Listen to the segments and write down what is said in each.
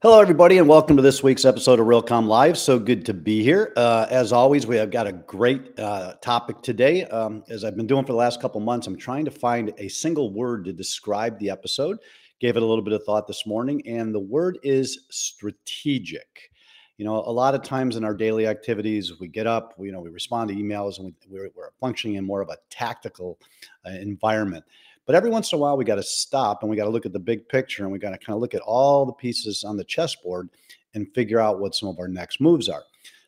Hello, everybody, and welcome to this week's episode of Realcomm Live. So good to be here. Uh, as always, we have got a great uh, topic today. Um, as I've been doing for the last couple months, I'm trying to find a single word to describe the episode. Gave it a little bit of thought this morning, and the word is strategic. You know, a lot of times in our daily activities, we get up, we, you know, we respond to emails, and we, we're, we're functioning in more of a tactical uh, environment. But every once in a while, we got to stop and we got to look at the big picture and we got to kind of look at all the pieces on the chessboard and figure out what some of our next moves are.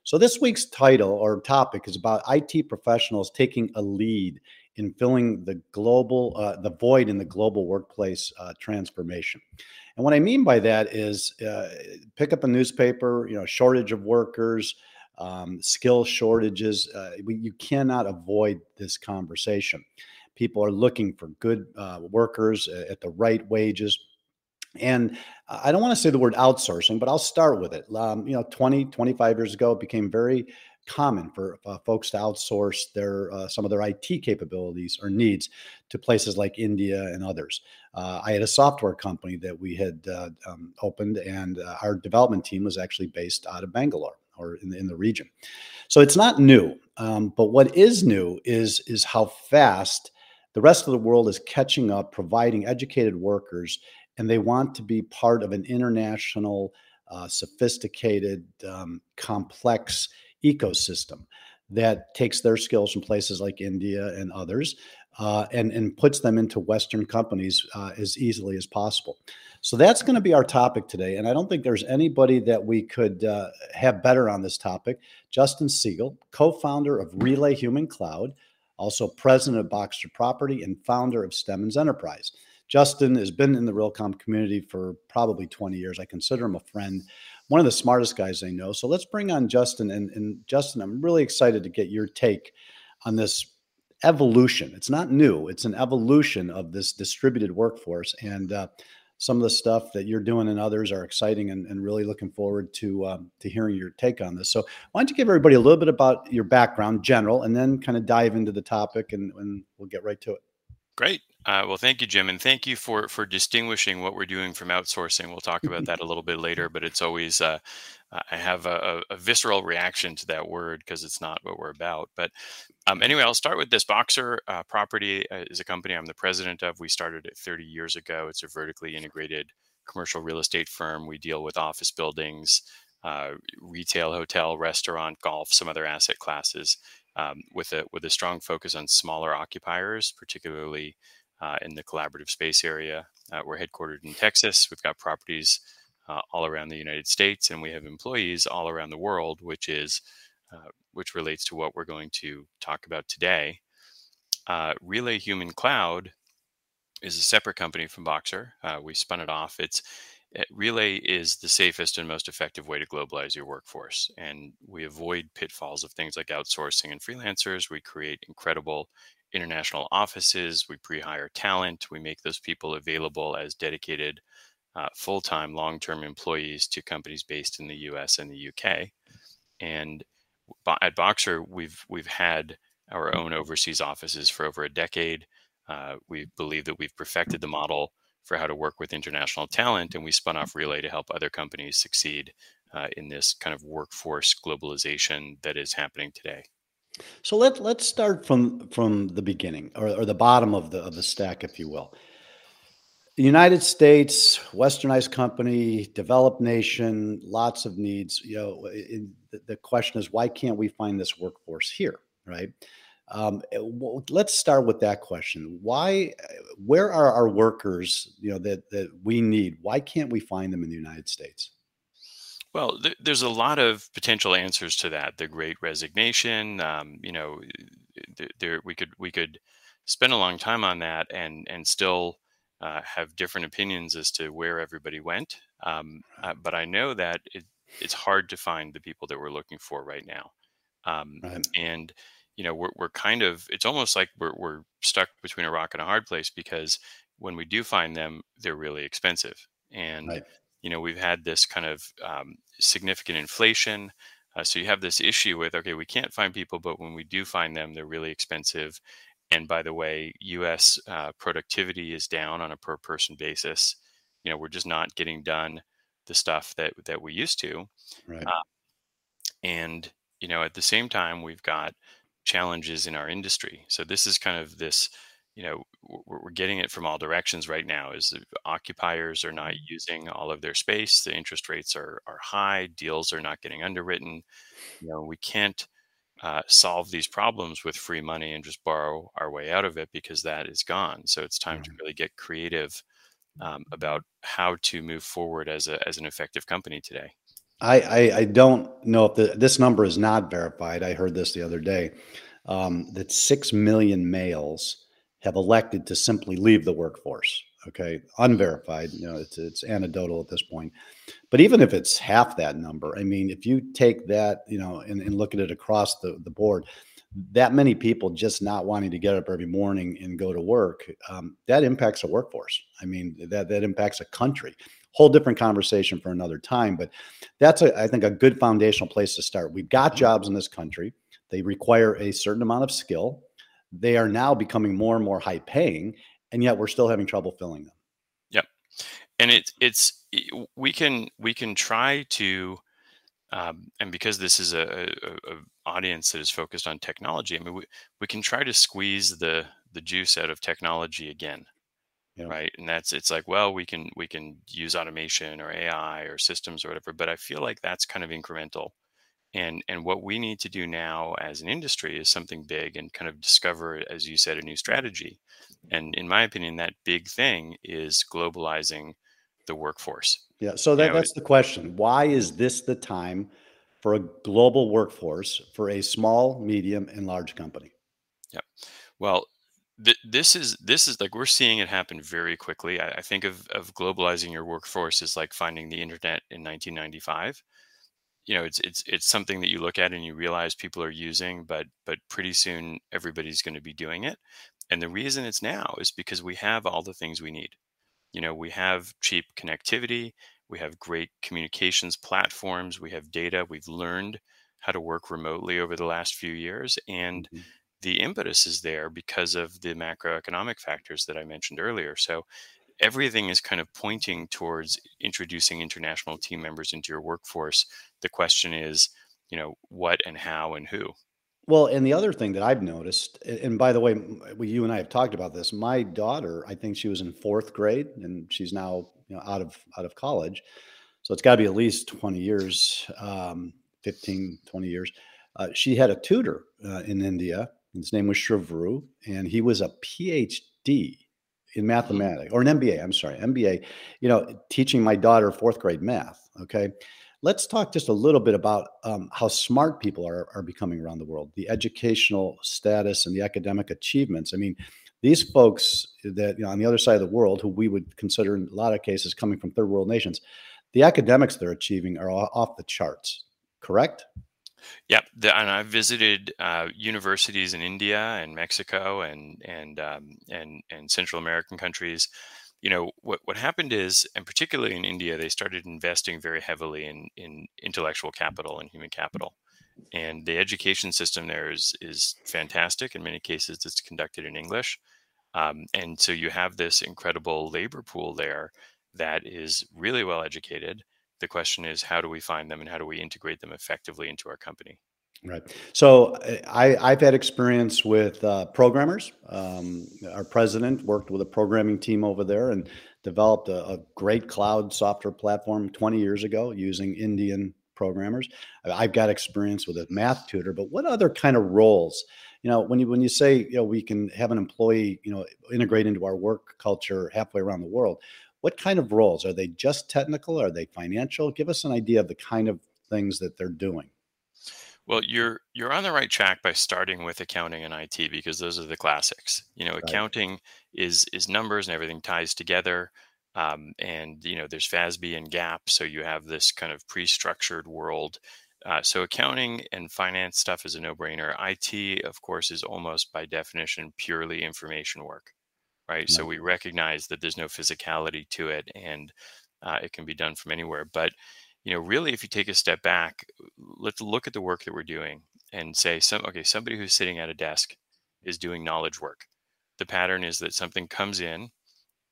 So, this week's title or topic is about IT professionals taking a lead in filling the global, uh, the void in the global workplace uh, transformation. And what I mean by that is uh, pick up a newspaper, you know, shortage of workers, um, skill shortages. Uh, you cannot avoid this conversation. People are looking for good uh, workers at the right wages. And I don't want to say the word outsourcing, but I'll start with it. Um, you know, 20, 25 years ago, it became very common for uh, folks to outsource their uh, some of their IT capabilities or needs to places like India and others. Uh, I had a software company that we had uh, um, opened, and uh, our development team was actually based out of Bangalore or in the, in the region. So it's not new, um, but what is new is is how fast the rest of the world is catching up, providing educated workers, and they want to be part of an international, uh, sophisticated, um, complex ecosystem that takes their skills from places like India and others uh, and, and puts them into Western companies uh, as easily as possible. So that's going to be our topic today. And I don't think there's anybody that we could uh, have better on this topic. Justin Siegel, co founder of Relay Human Cloud also president of Boxer Property and founder of Stemmons Enterprise. Justin has been in the Realcomm community for probably 20 years. I consider him a friend, one of the smartest guys I know. So let's bring on Justin. And, and Justin, I'm really excited to get your take on this evolution. It's not new, it's an evolution of this distributed workforce. And uh, some of the stuff that you're doing and others are exciting and, and really looking forward to um, to hearing your take on this. So why don't you give everybody a little bit about your background, general, and then kind of dive into the topic and, and we'll get right to it. Great. Uh, well, thank you, Jim, and thank you for for distinguishing what we're doing from outsourcing. We'll talk about that a little bit later, but it's always uh, I have a, a, visceral reaction to that word because it's not what we're about. But um, anyway, I'll start with this. Boxer uh, Property uh, is a company I'm the president of. We started it 30 years ago. It's a vertically integrated commercial real estate firm. We deal with office buildings, uh, retail, hotel, restaurant, golf, some other asset classes, um, with a with a strong focus on smaller occupiers, particularly uh, in the collaborative space area. Uh, we're headquartered in Texas. We've got properties uh, all around the United States, and we have employees all around the world, which is uh, which relates to what we're going to talk about today. Uh, Relay Human Cloud is a separate company from Boxer. Uh, we spun it off. It's it, Relay is the safest and most effective way to globalize your workforce, and we avoid pitfalls of things like outsourcing and freelancers. We create incredible international offices, we pre hire talent, we make those people available as dedicated uh, full time, long term employees to companies based in the US and the UK. And at Boxer, we've, we've had our own overseas offices for over a decade. Uh, we believe that we've perfected the model for how to work with international talent, and we spun off Relay to help other companies succeed uh, in this kind of workforce globalization that is happening today. So let let's start from from the beginning or, or the bottom of the of the stack, if you will. The United States, westernized company, developed nation, lots of needs. You know, in, the question is why can't we find this workforce here, right? Um, let's start with that question. Why, where are our workers? You know that that we need. Why can't we find them in the United States? Well, th- there's a lot of potential answers to that. The Great Resignation. Um, you know, th- there we could we could spend a long time on that and and still uh, have different opinions as to where everybody went. Um, uh, but I know that it, it's hard to find the people that we're looking for right now. Um, right. And you know, we're we're kind of it's almost like we're we're stuck between a rock and a hard place because when we do find them, they're really expensive. And right you know we've had this kind of um, significant inflation uh, so you have this issue with okay we can't find people but when we do find them they're really expensive and by the way us uh, productivity is down on a per person basis you know we're just not getting done the stuff that that we used to. Right. Uh, and you know, at the same time, we've got challenges in our industry. So this is kind of this you know we're, getting it from all directions right now is occupiers are not mm-hmm. using all of their space the interest rates are are high deals are not getting underwritten you know we can't uh, solve these problems with free money and just borrow our way out of it because that is gone so it's time to really get creative um, about how to move forward as a as an effective company today I, I, I don't know if the, this number is not verified. I heard this the other day um, that six million males have elected to simply leave the workforce. Okay, unverified. You know, it's it's anecdotal at this point. But even if it's half that number, I mean, if you take that, you know, and, and look at it across the, the board, that many people just not wanting to get up every morning and go to work, um, that impacts a workforce. I mean, that that impacts a country. Whole different conversation for another time. But that's a, I think a good foundational place to start. We've got jobs in this country. They require a certain amount of skill they are now becoming more and more high paying, and yet we're still having trouble filling them. Yep, and it's it's we can we can try to. Um, and because this is a, a, a, audience that is focused on technology, I mean, we, we can try to squeeze the the juice out of technology again, yeah. right? And that's it's like, well, we can we can use automation or AI or systems or whatever, but I feel like that's kind of incremental and and what we need to do now as an industry is something big and kind of discover as you said a new strategy. And in my opinion that big thing is globalizing the workforce. Yeah so that, you know, that's the question. Why is this the time for a global workforce for a small medium and large company? Yeah well th- this is this is like we're seeing it happen very quickly. I, I think of, of globalizing your workforce is like finding the internet in 1995 you know it's it's it's something that you look at and you realize people are using but but pretty soon everybody's going to be doing it. And the reason it's now is because we have all the things we need. You know we have cheap connectivity we have great communications platforms we have data we've learned how to work remotely over the last few years and mm-hmm. the impetus is there because of the macroeconomic factors that i mentioned earlier. So everything is kind of pointing towards introducing international team members into your workforce. The question is, you know, what and how and who. Well, and the other thing that I've noticed, and by the way, you and I have talked about this. My daughter, I think she was in fourth grade, and she's now you know, out of out of college, so it's got to be at least twenty years, um, 15, 20 years. Uh, she had a tutor uh, in India. His name was Shavru, and he was a PhD in mm-hmm. mathematics or an MBA. I'm sorry, MBA. You know, teaching my daughter fourth grade math. Okay, let's talk just a little bit about um, how smart people are are becoming around the world, the educational status and the academic achievements. I mean, these folks that you know on the other side of the world, who we would consider in a lot of cases coming from third world nations, the academics they're achieving are off the charts. Correct? Yeah, the, and I've visited uh, universities in India and Mexico and and um, and and Central American countries. You know what what happened is, and particularly in India, they started investing very heavily in in intellectual capital and human capital, and the education system there is is fantastic. In many cases, it's conducted in English, um, and so you have this incredible labor pool there that is really well educated the question is how do we find them and how do we integrate them effectively into our company? Right. So eh, I, i've had experience with uh, programmers. Um, our president worked with a programming team over there and developed a, a, great cloud software platform 20 years ago using indian programmers. I've got experience with a math tutor but what other kind of roles? You know when you when you say you know we can have an employee you know integrate into our work culture halfway around the world what kind of roles? Are they just technical? Are they financial? Give us an idea of the kind of things that they're doing. Well you're you're on the right track by starting with accounting and it because those are the classics. You know right. accounting is is numbers and everything ties together um, and you know there's fasb and GAAP so you have this kind of pre-structured world. Uh, so accounting and finance stuff is a no-brainer. It of course is almost by definition purely information work right? So we recognize that there's no physicality to it, and uh, it can be done from anywhere. But you know, really, if you take a step back, let's look at the work that we're doing and say, some okay, somebody who's sitting at a desk is doing knowledge work. The pattern is that something comes in,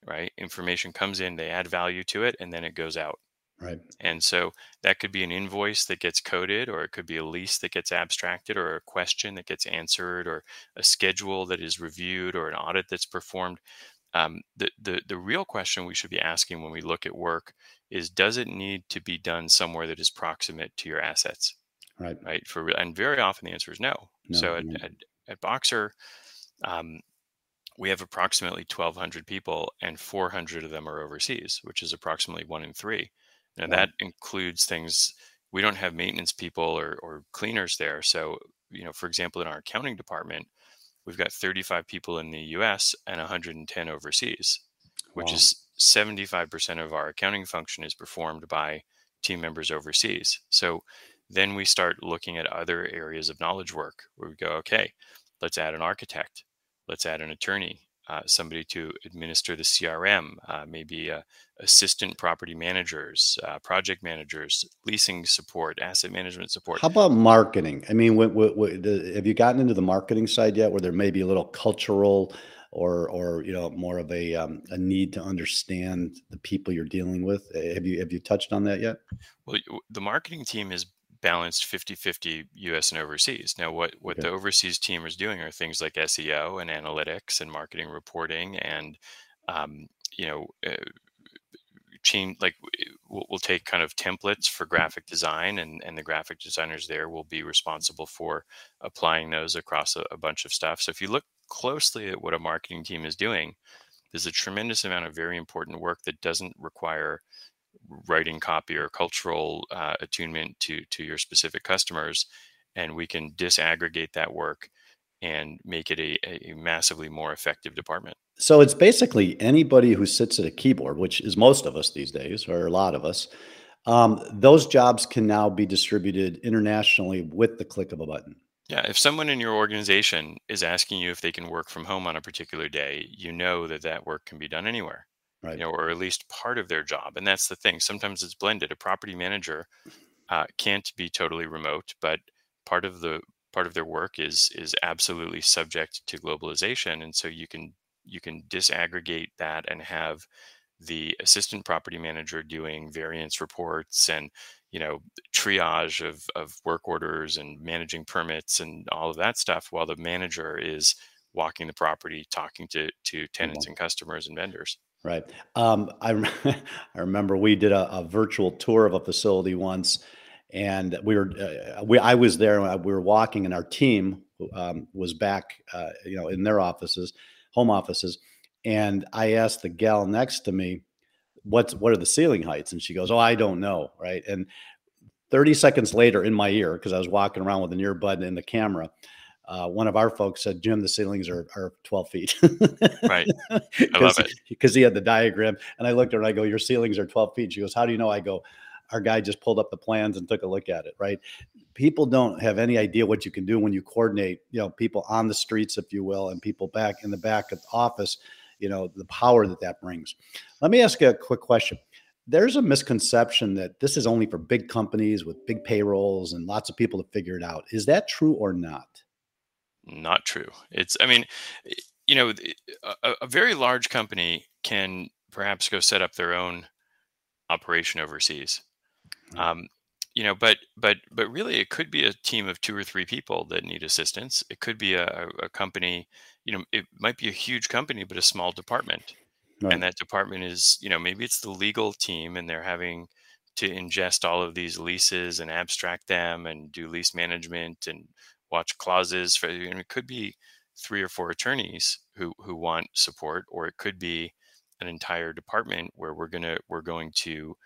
right? Information comes in, they add value to it, and then it goes out. Right. And so that could be an invoice that gets coded, or it could be a lease that gets abstracted, or a question that gets answered, or a schedule that is reviewed, or an audit that's performed. Um, the, the the real question we should be asking when we look at work is: Does it need to be done somewhere that is proximate to your assets? Right. Right. For and very often the answer is no. No, so at, no. at, at Boxer, um, we have approximately 1,200 people, and 400 of them are overseas, which is approximately one in three. And that includes things we don't have maintenance people or, or cleaners there. So, you know, for example, in our accounting department, we've got 35 people in the US and 110 overseas, which Wow. is 75% of our accounting function is performed by team members overseas. So then we start looking at other areas of knowledge work where we go, okay, let's add an architect, let's add an attorney, uh, somebody to administer the CRM, uh, maybe uh, assistant property managers, uh, project managers, leasing support, asset management support. How about marketing? I mean, what, what, what, the, have you gotten into the marketing side yet, where there may be a little cultural, or or you know more of a um, a need to understand the people you're dealing with? Eh, Have you have you touched on that yet? Well, the marketing team is balanced 50-50 US and overseas. Now what what Okay. the overseas team is doing are things like SEO and analytics and marketing reporting and um, you know uh, change like we'll, we'll take kind of templates for graphic design and and the graphic designers there will be responsible for applying those across a, a bunch of stuff. So if you look closely at what a marketing team is doing, there's a tremendous amount of very important work that doesn't require writing copy or cultural uh, attunement to to your specific customers and we can disaggregate that work and make it a, a massively more effective department So it's basically anybody who sits at a keyboard, which is most of us these days, or a lot of us. Um, those jobs can now be distributed internationally with the click of a button. yeah if someone in your organization is asking you if they can work from home on a particular day you know that that work can be done anywhere Right. you know or at least part of their job and that's the thing sometimes it's blended a property manager uh, can't be totally remote but part of the part of their work is is absolutely subject to globalization and so you can you can disaggregate that and have the assistant property manager doing variance reports and you know triage of of work orders and managing permits and all of that stuff while the manager is walking the property talking to to tenants and customers and vendors Right. Um, I I remember we did a, a virtual tour of a facility once, and we were uh, we I was there. and We were walking, and our team um, was back, uh, you know, in their offices, home offices, and I asked the gal next to me, "What's what are the ceiling heights?" And she goes, "Oh, I don't know." Right. And 30 seconds later, in my ear, because I was walking around with an earbud and the camera. Uh, one of our folks said, Jim, the ceilings are, are 12 feet. right i love it because he had the diagram. And I looked at her and I go, Your ceilings are 12 feet. She goes, How do you know? I go, Our guy just pulled up the plans and took a look at it, right? People don't have any idea what you can do when you coordinate, you know, people on the streets, if you will, and people back in the back of the office, you know, the power that that brings. Let me ask you a quick question. There's a misconception that this is only for big companies with big payrolls and lots of people to figure it out. Is that true or not? Not true. It's i mean eh, you know eh, a, a very large company can perhaps go set up their own operation overseas. Hmm. Um, you know but but but really it could be a team of two or three people that need assistance. It could be a, a a company you know it might be a huge company but a small department. Right. and that department is you know maybe it's the legal team and they're having to ingest all of these leases and abstract them and do lease management and watch clauses for you know, it could be three or four attorneys who who want support or it could be an entire department where we're gonna we're going to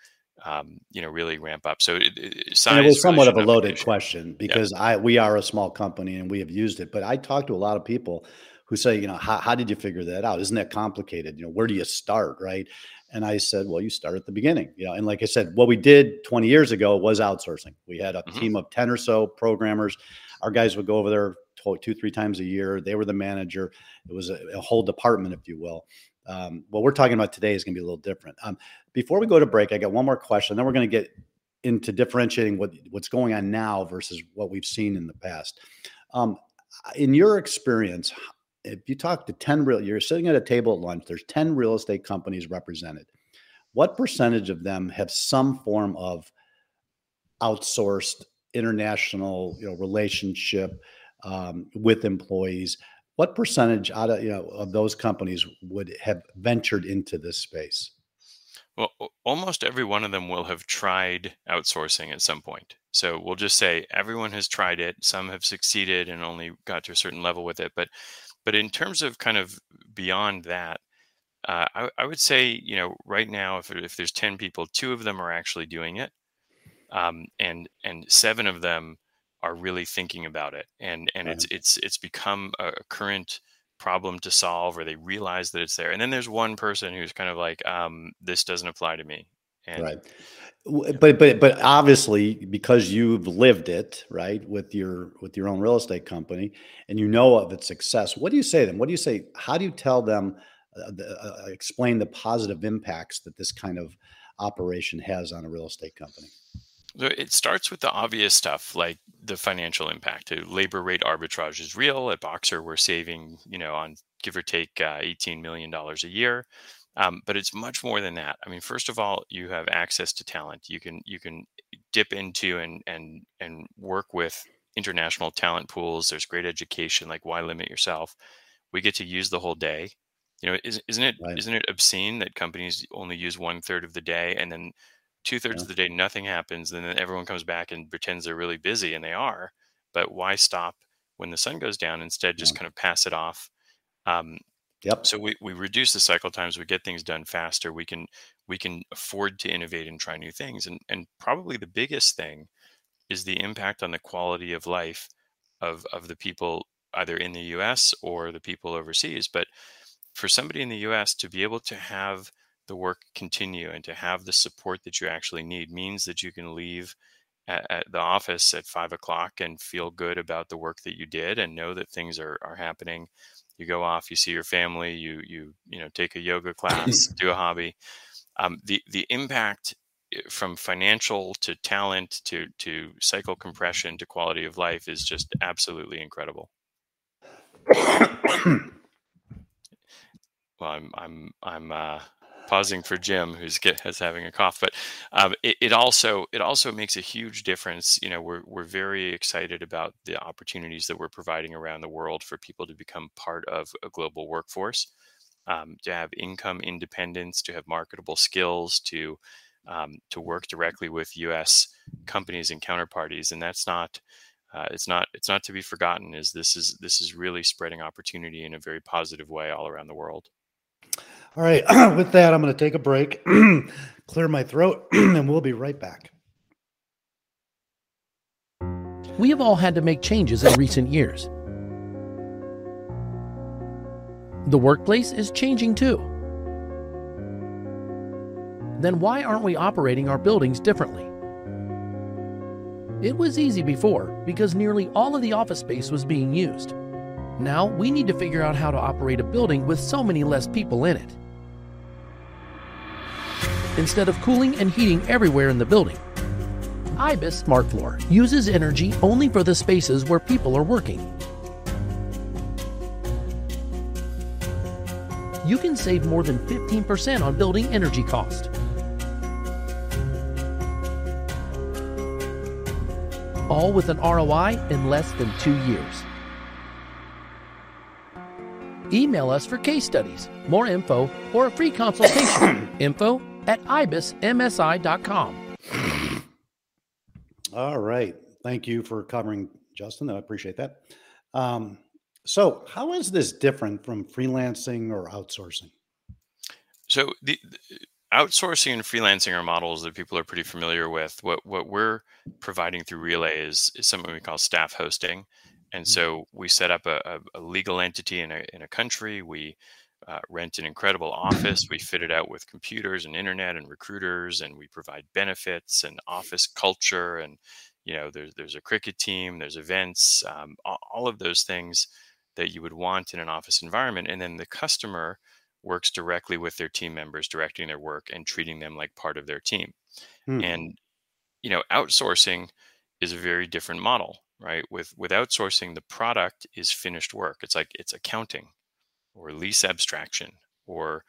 um, you know really ramp up. So it, it, And it was somewhat of a not be an loaded question because I we are a small company and we have used it, but I talked to a lot of people who say, you know, how, how did you figure that out? Isn't that complicated? You know, where do you start, right? And I said, well, you start at the beginning, you know. And like I said, what we did 20 years ago was outsourcing. We had a Mhm. team of 10 or so programmers. Our guys would go over there tw- two, three times a year. They were the manager. It was a, a whole department, if you will. Um, what we're talking about today is going to be a little different. Um, before we go to break, I got one more question. Then we're going to get into differentiating what what's going on now versus what we've seen in the past. Um, in your experience, if you talk to 10 real, you're sitting at a table at lunch, there's 10 real estate companies represented. what percentage of them have some form of outsourced international you know relationship um, with employees? What percentage out of you know of those companies would have ventured into this space? Well almost every one of them will have tried outsourcing at some point. So we'll just say everyone has tried it some have succeeded and only got to a certain level with it but but in terms of kind of beyond that uh, I, I, would say you know right now if, if there's 10 people two of them are actually doing it um, and and seven of them are really thinking about it and and right. it's it's it's become a current problem to solve or they realize that it's there and then there's one person who's kind of like um, this doesn't apply to me and, right but but but obviously because you've lived it right with your with your own real estate company and you know of its success what do you say to them what do you say how do you tell them uh, the, uh, explain the positive impacts that this kind of operation has on a real estate company So it starts with the obvious stuff like the financial impact. The labor rate arbitrage is real. At Boxer, we're saving, you know, on give or take uh, $18 million a year. Um, but it's much more than that. I mean, first of all, you have access to talent. You can you can dip into and and and work with international talent pools. There's great education. Like, why limit yourself? We get to use the whole day. You know, is, isn't it right. not it obscene that companies only use one third of the day and then two thirds yeah. of the day nothing happens and then everyone comes back and pretends they're really busy and they are but why stop when the sun goes down instead just yeah. kind of pass it off um, yep. So we, we reduce the cycle times we get things done faster we can we can afford to innovate and try new things and and probably the biggest thing is the impact on the quality of life of of the people either in the US or the people overseas but for somebody in the US to be able to have the work continue and to have the support that you actually need means that you can leave at, at, the office at five o'clock and feel good about the work that you did and know that things are, are happening you go off you see your family you you you know take a yoga class do a hobby. Um, the the impact eh, from financial to talent to to cycle compression to quality of life is just absolutely incredible. Well i'm i'm i'm uh pausing for Jim, who's get, has having a cough. But um, it, it, also it also makes a huge difference. You know, we're we're very excited about the opportunities that we're providing around the world for people to become part of a global workforce, um, to have income independence, to have marketable skills, to um, to work directly with U.S. companies and counterparties, and that's not. Uh, it's not it's not to be forgotten is this is this is really spreading opportunity in a very positive way all around the world all right. With that, I'm going to take a break, clear my throat, and we'll be right back. We have all had to make changes in recent years. The workplace is changing too. Then why aren't we operating our buildings differently? It was easy before because nearly all of the office space was being used. Now we need to figure out how to operate a building with so many less people in it instead of cooling and heating everywhere in the building. IBIS SmartFloor uses energy only for the spaces where people are working. You can save more than 15% on building energy cost. All with an ROI in less than two years. Email us for case studies, more info, or a free consultation. info at ibismsi.com. All right. Thank you for covering, Justin. I appreciate that. Um, so, how is this different from freelancing or outsourcing? So, the, the outsourcing and freelancing are models that people are pretty familiar with. What what we're providing through Relay is, is something we call staff hosting. And mm-hmm. so we set up a, a, legal entity in a, in a country. We uh, rent an incredible office. We fit it out with computers and internet and recruiters, and we provide benefits and office culture. And you know, there's there's a cricket team, there's events, um, all of those things that you would want in an office environment. And then the customer works directly with their team members, directing their work and treating them like part of their team. Hmm. And you know, outsourcing is a very different model, right? With with outsourcing, the product is finished work. It's like it's accounting or lease abstraction or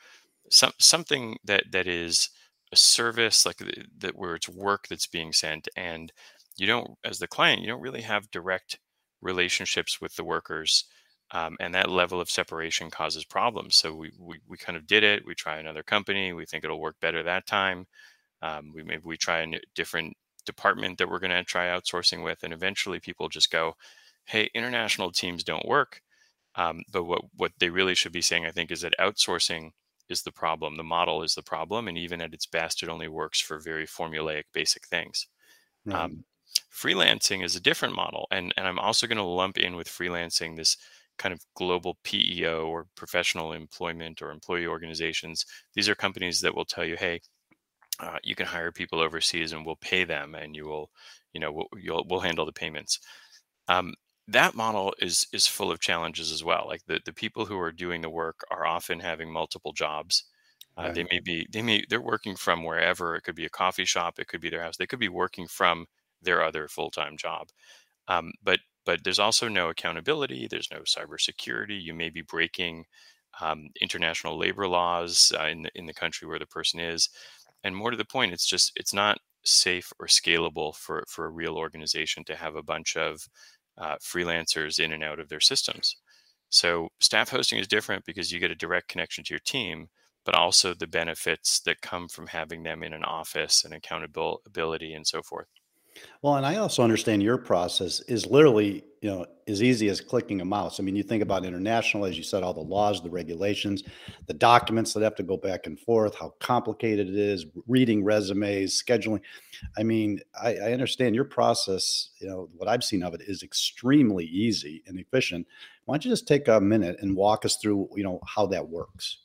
some, something that that is a service like that where it's work that's being sent and you don't as the client you don't really have direct relationships with the workers um, and that level of separation causes problems. So we, we we kind of did it we try another company we think it'll work better that time um, we maybe we try a different department that we're going to try outsourcing with and eventually people just go hey international teams don't work um, but what what they really should be saying i think is that outsourcing is the problem the model is the problem and even at its best it only works for very formulaic basic things. Right. um, freelancing is a different model and and i'm also going to lump in with freelancing this kind of global peo or professional employment or employee organizations. These are companies that will tell you hey uh, you can hire people overseas and we'll pay them and you will you know we'll, you'll, we'll handle the payments. Um, that model is is full of challenges as well like the, the people who are doing the work are often having multiple jobs uh, right. they may be they may they're working from wherever it could be a coffee shop it could be their house they could be working from their other full-time job um, but but there's also no accountability there's no cybersecurity you may be breaking um, international labor laws uh, in the in the country where the person is and more to the point it's just it's not safe or scalable for for a real organization to have a bunch of uh, freelancers in and out of their systems. So staff hosting is different because you get a direct connection to your team but also the benefits that come from having them in an office and accountability and so forth well, and I also understand your process is literally, you know, as easy as clicking a mouse. I mean, you think about international, as you said, all the laws, the regulations, the documents that have to go back and forth, how complicated it is, reading resumes, scheduling. I mean, I, I understand your process, you know, what I've seen of it is extremely easy and efficient. Why don't you just take a minute and walk us through, you know, how that works?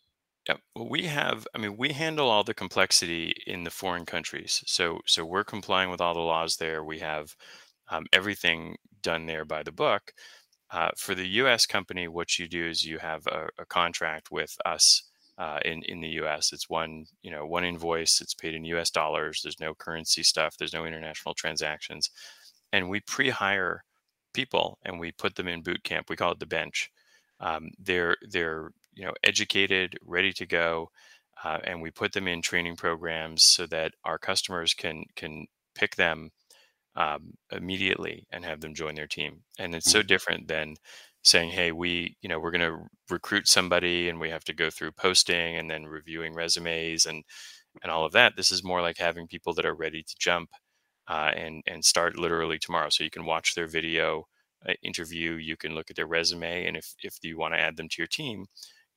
Yeah, well, we have, I mean, we handle all the complexity in the foreign countries. So, so we're complying with all the laws there. We have um, everything done there by the book. Uh, for the U.S. company, what you do is you have a, a contract with us uh, in in the U.S. It's one, you know, one invoice. It's paid in U.S. dollars. There's no currency stuff. There's no international transactions, and we pre-hire people and we put them in boot camp. We call it the bench. Um, they're they're you know educated ready to go uh, and we put them in training programs so that our customers can can pick them um, immediately and have them join their team. And it's so mm-hmm. different than saying hey we you know we're going to recruit somebody and we have to go through posting and then reviewing resumes and and all of that. This is more like having people that are ready to jump uh, and and start literally tomorrow. So you can watch their video uh, interview you can look at their resume and if if you want to add them to your team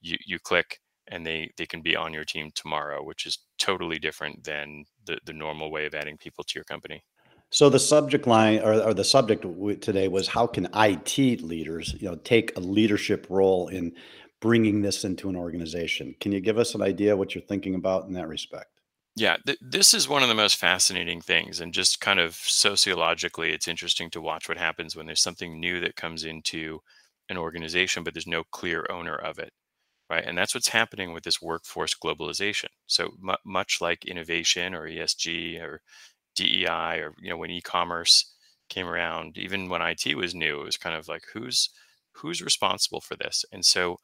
you you click and they they can be on your team tomorrow, which is totally different than the the normal way of adding people to your company. So the subject line or, or the subject today was how can IT leaders, you know, take a leadership role in bringing this into an organization? Can you give us an idea what you're thinking about in that respect? Yeah, th- this is one of the most fascinating things, and just kind of sociologically, it's interesting to watch what happens when there's something new that comes into an organization, but there's no clear owner of it right? And that's what's happening with this workforce globalization. So much like innovation or ESG or DEI or you know when e-commerce came around, even when IT was new, it was kind of like who's who's responsible for this? And so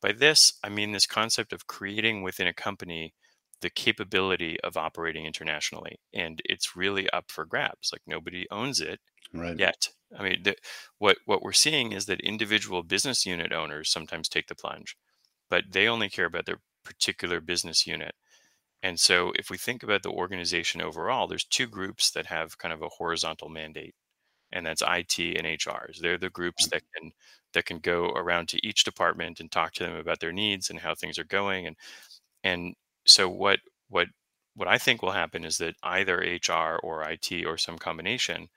by this, I mean this concept of creating within a company the capability of operating internationally, and it's really up for grabs. Like nobody owns it right. yet. I mean, the, what what we're seeing is that individual business unit owners sometimes take the plunge but they only care about their particular business unit. And so if we think about the organization overall, there's two groups that have kind of a horizontal mandate, and that's IT and HRs. They're the groups mm. that can that can go around to each department and talk to them about their needs and how things are going. And and so what what what I think will happen is that either HR or IT or some combination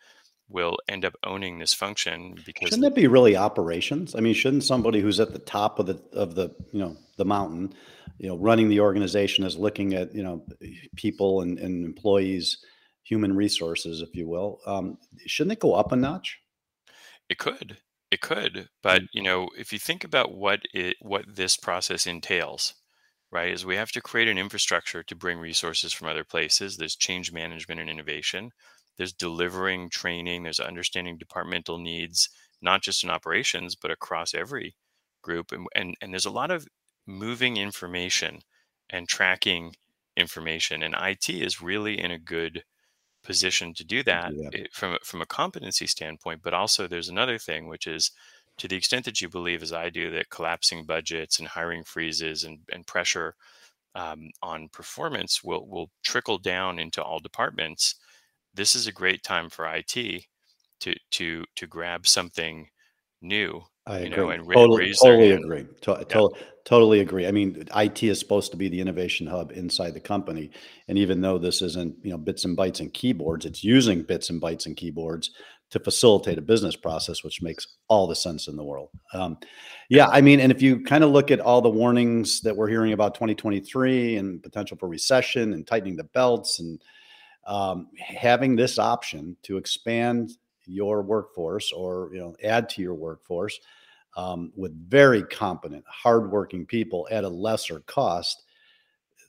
will end up owning this function because shouldn't it be really operations? I mean, shouldn't somebody who's at the top of the of the you know the mountain, you know, running the organization is looking at you know people and, and employees, human resources, if you will. Um, shouldn't it go up a notch? It could, it could, but mm. you know, if you think about what it what this process entails, right, is we have to create an infrastructure to bring resources from other places. There's change management and innovation there's delivering training there's understanding departmental needs not just in operations but across every group and and, and there's a lot of moving information and tracking information. And IT is really in a good position to do that, that. eh, from a, from a competency standpoint. But also, there's another thing, which is to the extent that you believe, as I do, that collapsing budgets and hiring freezes and, and pressure um, on performance will will trickle down into all departments. This is a great time for IT to to to grab something new I you agree. know, and totally, totally agree. To- to- totally agree. I mean, IT is supposed to be the innovation hub inside the company, and even though this isn't, you know, bits and bytes and keyboards, it's using bits and bytes and keyboards to facilitate a business process, which makes all the sense in the world. Um, yeah, I mean, and if you kind of look at all the warnings that we're hearing about 2023 and potential for recession and tightening the belts and um, having this option to expand your workforce or you know add to your workforce um, with very competent, hardworking people at a lesser cost,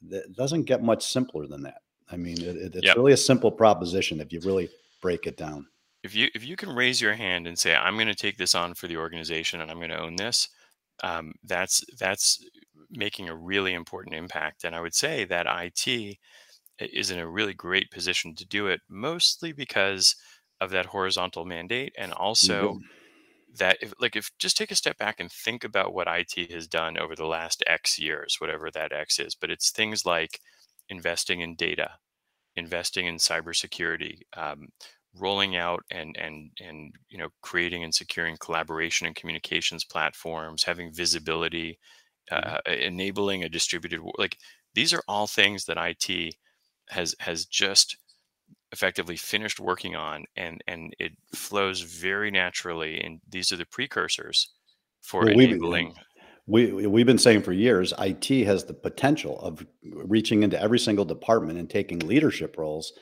that doesn't get much simpler than that. I mean, it, it- it's Yep. really a simple proposition if you really break it down. if you if you can raise your hand and say i'm going to take this on for the organization and i'm going to own this um, that's that's making a really important impact and i would say that it is in a really great position to do it mostly because of that horizontal mandate and also that if like if just take a step back and think about what IT has done over the last X years, whatever that X is, but it's things like investing in data, investing in cybersecurity, um, rolling out and and and you know creating and securing collaboration and communications platforms, having visibility, uh, enabling a distributed like these are all things that IT has has just effectively finished working on and and it flows very naturally and these are the precursors for Well, we- enabling We we- we've been saying for years, IT has the potential of reaching into every single department and taking leadership roles,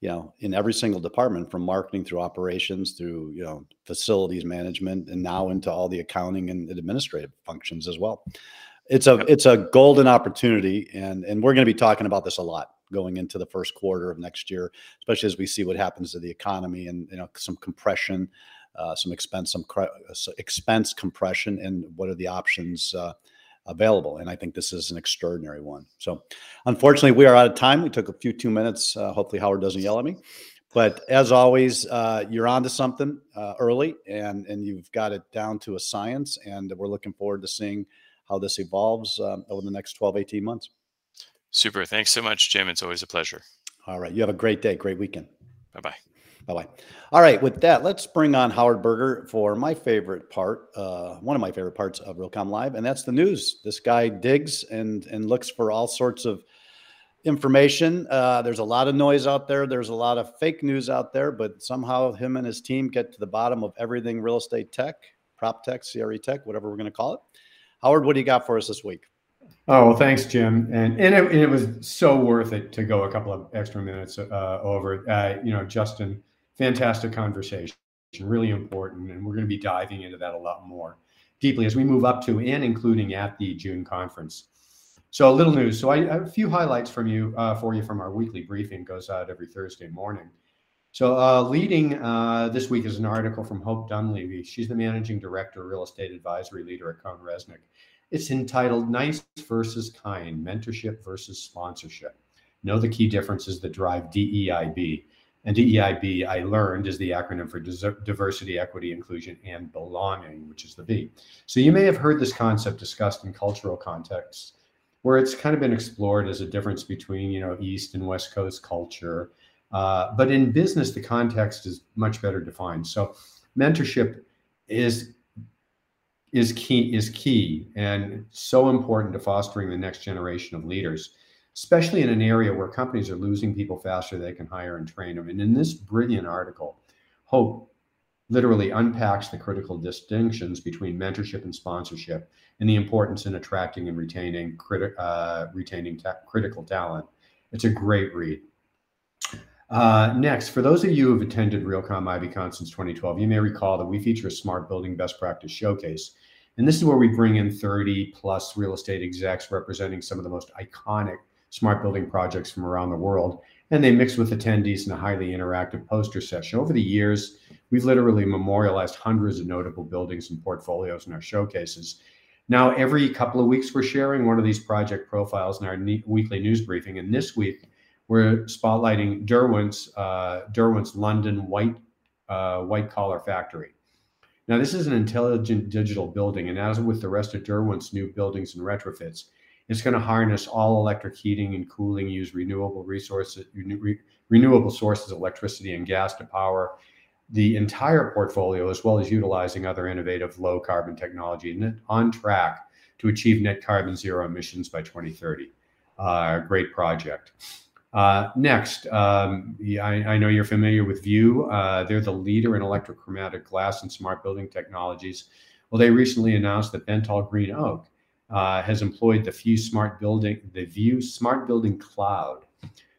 you know, in every single department from marketing through operations through, you know, facilities management and now into all the accounting and administrative functions as well. It's a it's a golden opportunity and and we're going to be talking about this a lot going into the first quarter of next year, especially as we see what happens to the economy and you know some compression uh, some expense, some uh, expense compression, and what are the options uh, available? And I think this is an extraordinary one. So, unfortunately, we are out of time. We took a few two minutes. Uh, hopefully, Howard doesn't yell at me. But as always, uh, you're onto something uh, early, and and you've got it down to a science. And we're looking forward to seeing how this evolves um, over the next 12, 18 months. Super thanks so much jim it's always a pleasure All right, you have a great day, great weekend. bye bye Bye bye. All right, with that, let's bring on Howard Berger for my favorite part, uh, one of my favorite parts of Realcomm Live, and that's the news. This guy digs and and looks for all sorts of information. Uh, there's a lot of noise out there. There's a lot of fake news out there, but somehow him and his team get to the bottom of everything real estate tech, prop tech, CRE tech, whatever we're going to call it. Howard, what do you got for us this week? Oh well, thanks, Jim, and and it, it was so worth it to go a couple of extra minutes uh, over. Uh, you know, Justin, fantastic conversation, really important, and we're going to be diving into that a lot more deeply as we move up to and including at the June conference. So a little news. So I a few highlights from you uh, for you from our weekly briefing goes out every Thursday morning. So uh, leading uh, this week is an article from Hope Dunleavy. She's the managing director, real estate advisory leader at CohnReznick. It's entitled Nice versus Kind Mentorship versus Sponsorship. Know the key differences that drive DEIB. And DEIB, I learned, is the acronym for Diversity, Equity, Inclusion, and Belonging, which is the B. So you may have heard this concept discussed in cultural contexts where it's kind of been explored as a difference between, you know, East and West Coast culture. Uh, but in business, the context is much better defined. So mentorship is is key is key and so important to fostering the next generation of leaders especially in an area where companies are losing people faster they can hire and train them and in this brilliant article hope literally unpacks the critical distinctions between mentorship and sponsorship and the importance in attracting and retaining criti- uh, retaining ta- critical talent. It's a great read uh, next, for those of you who have attended Realcomm IBCon since 2012, you may recall that we feature a smart building best practice showcase. And this is where we bring in 30 plus real estate execs representing some of the most iconic smart building projects from around the world. And they mix with attendees in a highly interactive poster session. Over the years, we've literally memorialized hundreds of notable buildings and portfolios in our showcases. Now, every couple of weeks, we're sharing one of these project profiles in our ne- weekly news briefing. And this week, we're spotlighting Derwent's, uh, Derwent's London white, uh, white collar factory. Now, this is an intelligent digital building, and as with the rest of Derwent's new buildings and retrofits, it's going to harness all electric heating and cooling, use renewable resources, re- renewable sources of electricity and gas to power the entire portfolio, as well as utilizing other innovative low carbon technology, and on track to achieve net carbon zero emissions by 2030. Uh, great project. Uh, next, um, I, I, know you're familiar with View. Uh, they're the leader in electrochromatic glass and smart building technologies. Well, they recently announced that Bentall Green Oak uh, has employed the View Smart Building, the View Smart Building Cloud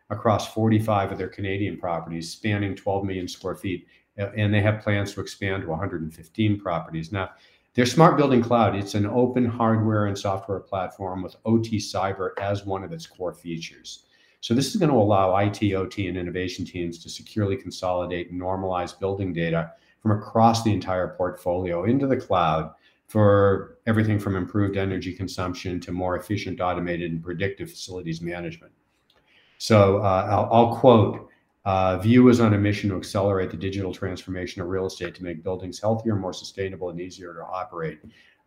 across 45 of their Canadian properties, spanning 12 million square feet, and they have plans to expand to 115 properties. Now, their Smart Building Cloud, it's an open hardware and software platform with OT Cyber as one of its core features. So this is going to allow IT, OT, and innovation teams to securely consolidate and normalize building data from across the entire portfolio into the cloud for everything from improved energy consumption to more efficient, automated, and predictive facilities management. So uh, I'll, I'll, quote uh, View is on a mission to accelerate the digital transformation of real estate to make buildings healthier, more sustainable, and easier to operate,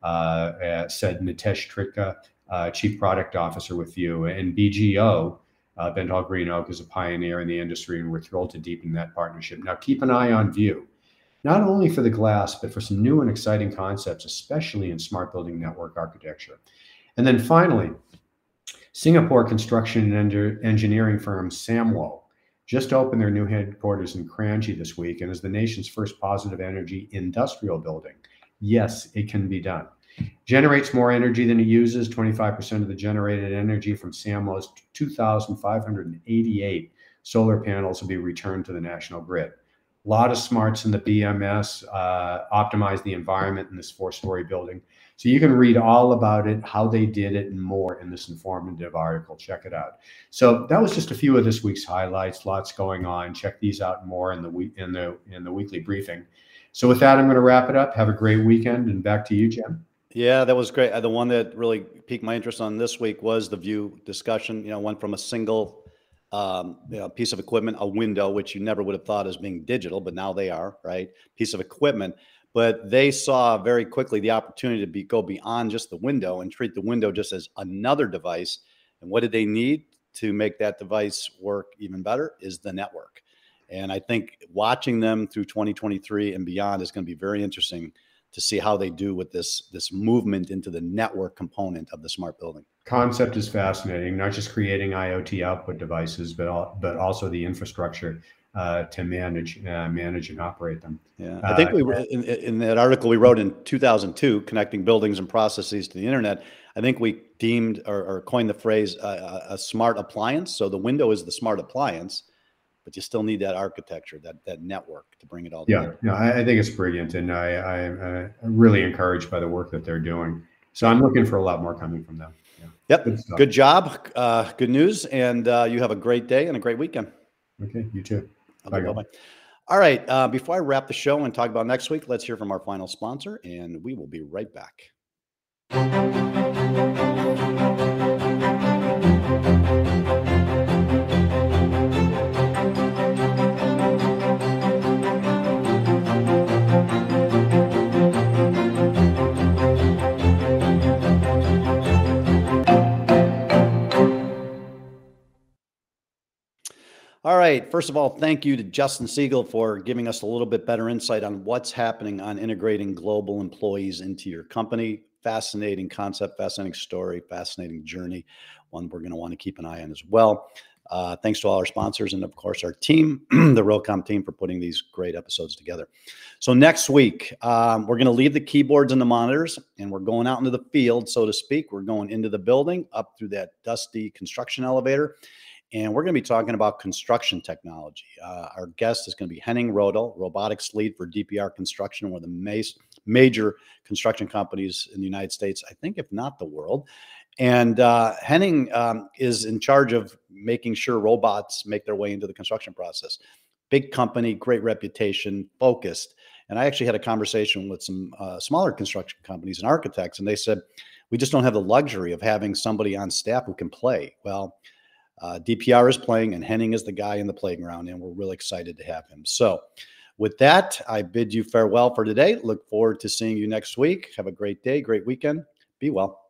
uh, uh said Nitesh Trikha, uh, Chief Product Officer with View. And BGO, uh, Green Oak is a pioneer in the industry, and we're thrilled to deepen that partnership. Now, keep an eye on View, not only for the glass, but for some new and exciting concepts, especially in smart building network architecture. And then finally, Singapore construction and engineering firm Samwoh just opened their new headquarters in Kranji this week and is the nation's first positive energy industrial building. Yes, it can be done generates more energy than it uses. 25% of the generated energy from Samwoh's 2,588 solar panels will be returned to the national grid. A lot of smarts in the BMS, uh, optimize the environment in this four story building. So you can read all about it, how they did it, and more in this informative article. Check it out. So that was just a few of this week's highlights. Lots going on. Check these out more in the week in the in the weekly briefing. So with that, I'm going to wrap it up. Have a great weekend, and back to you, Jim. Yeah, that was great. Uh, the one that really piqued my interest on this week was the view discussion. You know, went from a single um, you know, piece of equipment, a window, which you never would have thought as being digital, but now they are, right? Piece of equipment. But they saw very quickly the opportunity to be go beyond just the window and treat the window just as another device. And what did they need to make that device work even better is the network. And I think watching them through 2023 and beyond is going to be very interesting to see how they do with this this movement into the network component of the smart building. Concept is fascinating. Not just creating IoT output devices, but all, but also the infrastructure uh, to manage uh, manage and operate them. Yeah, I think we uh, in, in that article we wrote in 2002, connecting buildings and processes to the internet. I think we deemed or, or coined the phrase uh, a smart appliance. So the window is the smart appliance but you still need that architecture, that that network to bring it all yeah, together. Yeah, I, I think it's brilliant, and I, I, am really encouraged by the work that they're doing. So I'm looking for a lot more coming from them. Yeah. Yep. Good, good job. Uh, good news, and uh, you have a great day and a great weekend. Okay. You too. Okay, bye. Bye. All right. Uh, before I wrap the show and talk about next week, let's hear from our final sponsor, and we will be right back. All right. First of all, thank you to Justin Siegel for giving us a little bit better insight on what's happening on integrating global employees into your company. Fascinating concept, fascinating story, fascinating journey. One we're going to want to keep an eye on as well. Uh, thanks to all our sponsors and, of course, our team, the Realcomm team, for putting these great episodes together. So, next week, um, we're going to leave the keyboards and the monitors and we're going out into the field, so to speak. We're going into the building up through that dusty construction elevator and we're going to be talking about construction technology. Uh, our guest is going to be Henning Roedel, robotics lead for DPR Construction, one of the major construction companies in the United States, I think, if not the world. And uh, Henning um, is in charge of making sure robots make their way into the construction process. Big company, great reputation, focused. And I actually had a conversation with some uh, smaller construction companies and architects, and they said, we just don't have the luxury of having somebody on staff who can play. Well, uh, DPR is playing, and Henning is the guy in the playground, and we're really excited to have him. So, with that, I bid you farewell for today. Look forward to seeing you next week. Have a great day, great weekend. Be well.